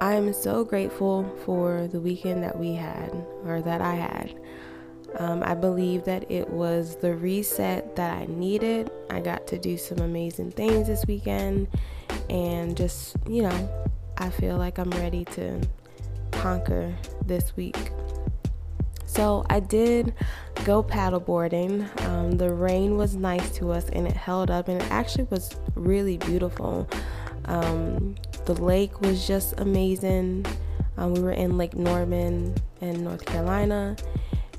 I'm so grateful for the weekend that we had, or that I had. Um, I believe that it was the reset that I needed. I got to do some amazing things this weekend, and just, you know, I feel like I'm ready to conquer this week. So I did go paddleboarding. Um, the rain was nice to us and it held up, and it actually was really beautiful. Um, the lake was just amazing. Um, we were in Lake Norman in North Carolina,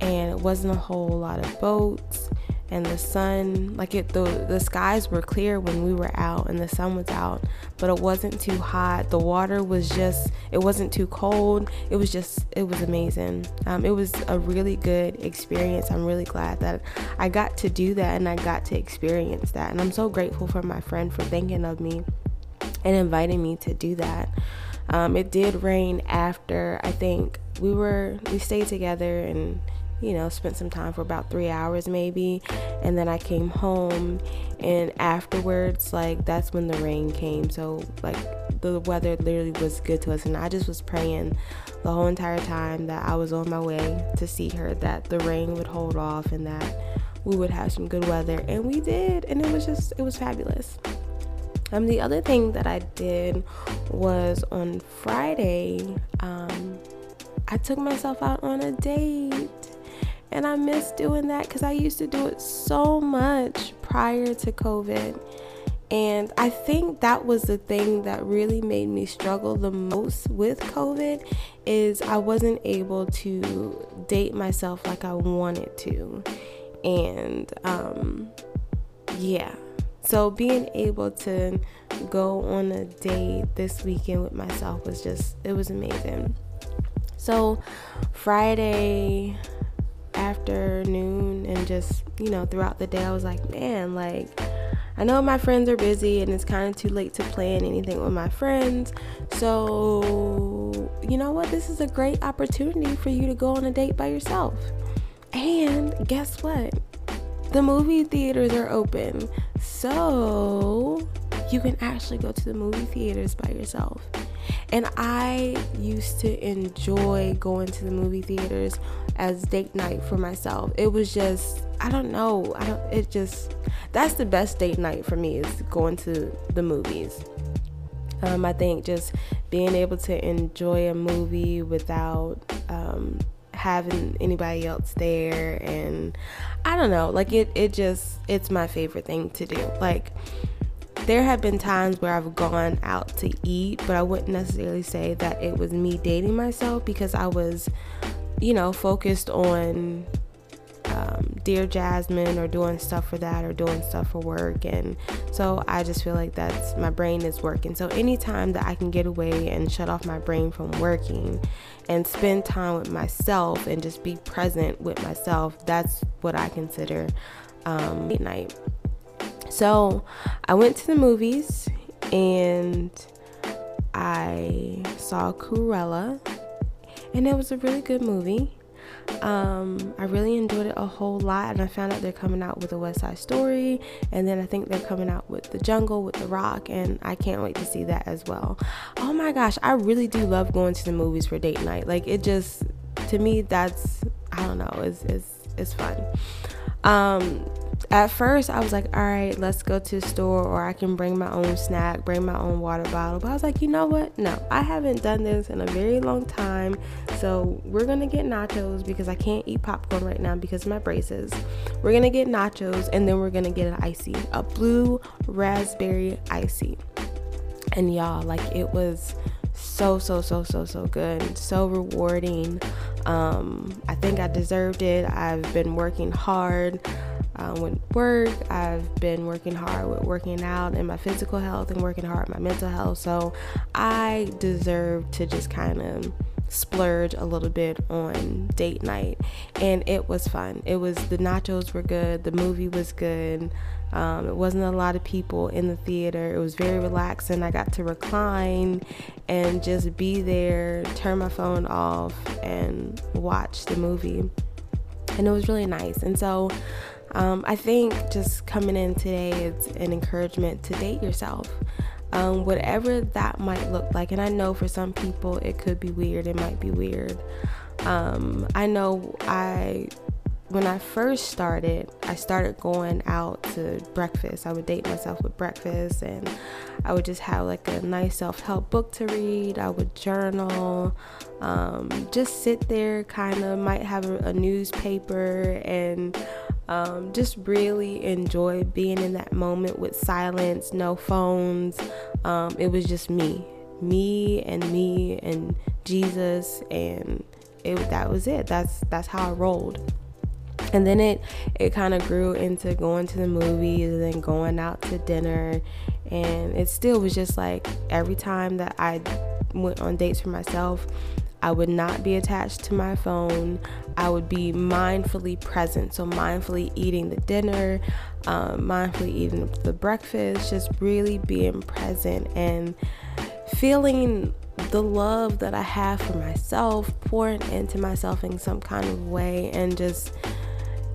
and it wasn't a whole lot of boats and the sun. Like it the the skies were clear when we were out and the sun was out but it wasn't too hot. The water was just it wasn't too cold. It was just it was amazing. Um, it was a really good experience. I'm really glad that i got to do that and i got to experience that. And i'm so grateful for my friend for thinking of me and inviting me to do that um, it did rain after i think we were we stayed together and you know, spent some time for about three hours maybe. And then I came home, and afterwards, like, that's when the rain came. So, like, the weather literally was good to us. And I just was praying the whole entire time that I was on my way to see her, that the rain would hold off and that we would have some good weather. And we did. And it was just, it was fabulous. Um, the other thing that I did was on Friday, um, I took myself out on a date. And I miss doing that because I used to do it so much prior to COVID. And I think that was the thing that really made me struggle the most with COVID is I wasn't able to date myself like I wanted to. And um, yeah. So being able to go on a date this weekend with myself was just it was amazing. So Friday afternoon and just, you know, throughout the day, I was like, man, like, I know my friends are busy and it's kind of too late to plan anything with my friends. So, you know what? This is a great opportunity for you to go on a date by yourself. And guess what? The movie theaters are open. So, you can actually go to the movie theaters by yourself. And I used to enjoy going to the movie theaters as date night for myself. It was just I don't know. I don't it just that's the best date night for me is going to the movies. Um, I think just being able to enjoy a movie without um, having anybody else there and I don't know, like it it just it's my favorite thing to do. Like there have been times where I've gone out to eat, but I wouldn't necessarily say that it was me dating myself because I was, you know, focused on Dear Jasmine or doing stuff for that or doing stuff for work. And so I just feel like that's my brain is working. So anytime that I can get away and shut off my brain from working and spend time with myself and just be present with myself, that's what I consider um, late night. So I went to the movies and I saw Cruella, and it was a really good movie. Um, I really enjoyed it a whole lot, and I found out they're coming out with a West Side Story, and then I think they're coming out with The Jungle with The Rock, and I can't wait to see that as well. Oh my gosh, I really do love going to the movies for date night. Like it just, to me, that's I don't know, it's it's it's fun. Um, at first I was like, all right, let's go to the store or I can bring my own snack, bring my own water bottle. But I was like, you know what? No, I haven't done this in a very long time. So we're gonna get nachos because I can't eat popcorn right now because of my braces. We're gonna get nachos and then we're gonna get an ICEE, a blue raspberry ICEE. And y'all, like it was so so so so so good so rewarding um i think i deserved it i've been working hard um, with work. I've been working hard with working out and my physical health and working hard my mental health. So I deserve to just kind of splurge a little bit on date night. And it was fun. It was the nachos were good. The movie was good. Um, it wasn't a lot of people in the theater. It was very relaxing. I got to recline and just be there turn my phone off and watch the movie. And it was really nice. And so um, I think just coming in today is an encouragement to date yourself. um, whatever that might look like. And I know for some people it could be weird, it might be weird. Um, I know I when I first started, I started going out to breakfast. I would date myself with breakfast and I would just have like a nice self help book to read. I would journal, um, just sit there, kind of, might have a, a newspaper and um, just really enjoy being in that moment with silence, no phones. Um, it was just me, me and me and Jesus, and it, that was it. That's that's how I rolled and then it it kind of grew into going to the movies and then going out to dinner and it still was just like every time that I went on dates for myself I would not be attached to my phone. I would be mindfully present. So, mindfully eating the dinner, um, mindfully eating the breakfast, just really being present and feeling the love that I have for myself, pouring into myself in some kind of way, and just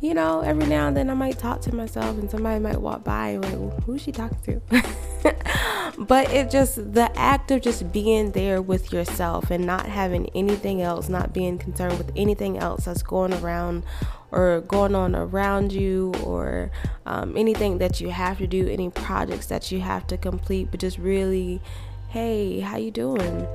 you know, every now and then I might talk to myself and somebody might walk by and like, who's she talking to? but it just the act of just being there with yourself and not having anything else, not being concerned with anything else that's going around or going on around you or um, anything that you have to do, any projects that you have to complete, but just really, hey, how you doing?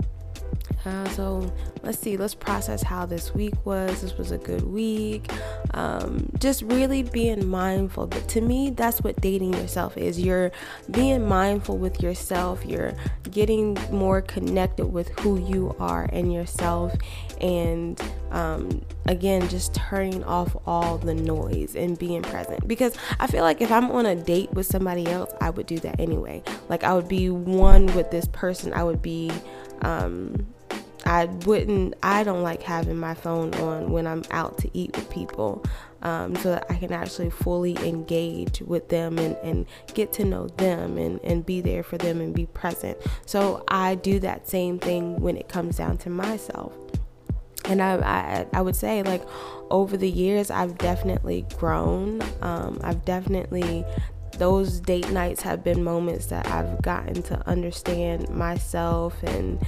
Uh, so let's see, let's process how this week was. This was a good week. Um, just really being mindful. But to me, that's what dating yourself is. You're being mindful with yourself. You're getting more connected with who you are and yourself. And um, again, just turning off all the noise and being present. Because I feel like if I'm on a date with somebody else, I would do that anyway. Like I would be one with this person. I would be. Um, I wouldn't, I don't like having my phone on when I'm out to eat with people um, so that I can actually fully engage with them and, and get to know them and, and be there for them and be present. So I do that same thing when it comes down to myself. And I, I, I would say, like, over the years, I've definitely grown. Um, I've definitely those date nights have been moments that I've gotten to understand myself and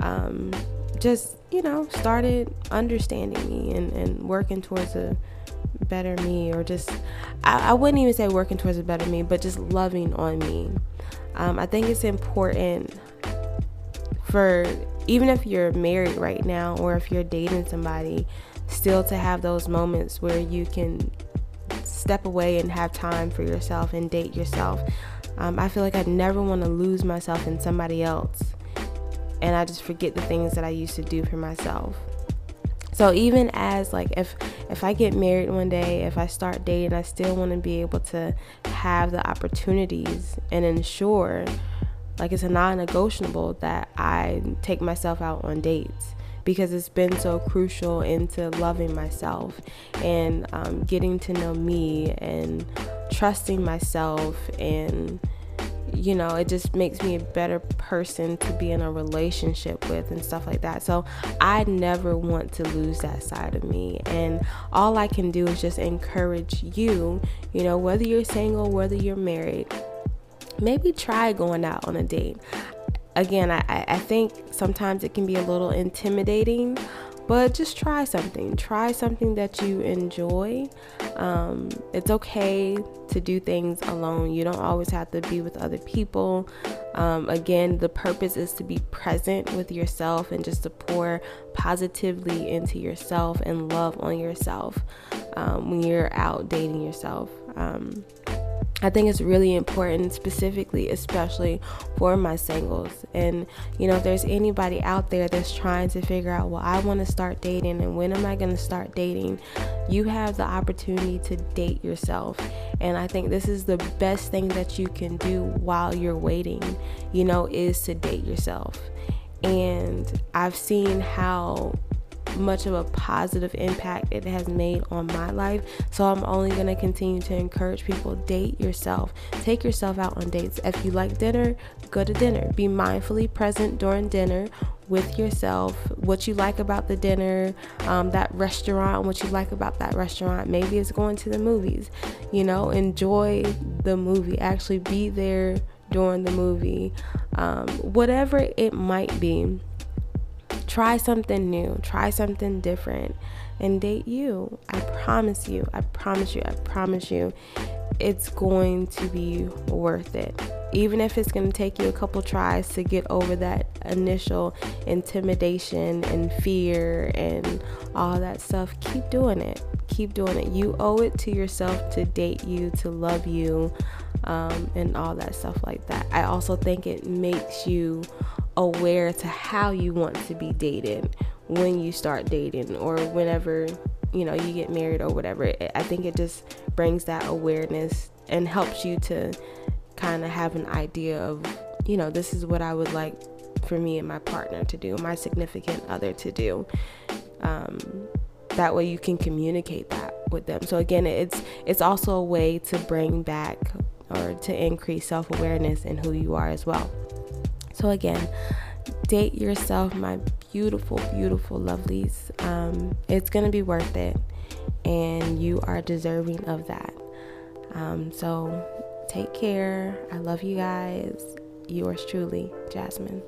um, just, you know, started understanding me and, and working towards a better me, or just, I, I wouldn't even say working towards a better me, but just loving on me. Um, I think it's important for even if you're married right now or if you're dating somebody, still to have those moments where you can step away and have time for yourself and date yourself. Um, I feel like I'd never want to lose myself in somebody else and I just forget the things that I used to do for myself. So even as like if if I get married one day, if I start dating, I still want to be able to have the opportunities and ensure like it's a non-negotiable that I take myself out on dates because it's been so crucial into loving myself and um, getting to know me and trusting myself and you know, it just makes me a better person to be in a relationship with and stuff like that. So I never want to lose that side of me. And all I can do is just encourage you, you know, whether you're single, whether you're married, maybe try going out on a date. Again, I, I think sometimes it can be a little intimidating but just try something. Try something that you enjoy. Um, it's okay to do things alone. You don't always have to be with other people. Um, again, the purpose is to be present with yourself and just to pour positively into yourself and love on yourself um, when you're out dating yourself. I think it's really important, specifically, especially for my singles. And, you know, if there's anybody out there that's trying to figure out, well, I want to start dating and when am I going to start dating, you have the opportunity to date yourself. And I think this is the best thing that you can do while you're waiting, you know, is to date yourself. And I've seen how much of a positive impact it has made on my life. So I'm only going to continue to encourage people date yourself. Take yourself out on dates. If you like dinner, go to dinner. Be mindfully present during dinner with yourself, what you like about the dinner, um, that restaurant, what you like about that restaurant. Maybe it's going to the movies. You know, enjoy the movie. Actually be there during the movie, um, whatever it might be. Try something new, try something different, and date you. I promise you, I promise you, I promise you, it's going to be worth it. Even if it's going to take you a couple tries to get over that initial intimidation and fear and all that stuff, keep doing it. Keep doing it. You owe it to yourself to date you, to love you, um, and all that stuff like that. I also think it makes you aware to how you want to be dated when you start dating or whenever you know you get married or whatever. I think it just brings that awareness and helps you to kind of have an idea of you know this is what i would like for me and my partner to do my significant other to do. Um, that way you can communicate that with them. So again it's it's also a way to bring back or to increase self-awareness in who you are as well so again date yourself my beautiful, beautiful lovelies. Um, it's going to be worth it, and you are deserving of that. Um, so take care. I love you guys. Yours truly, Jasmine.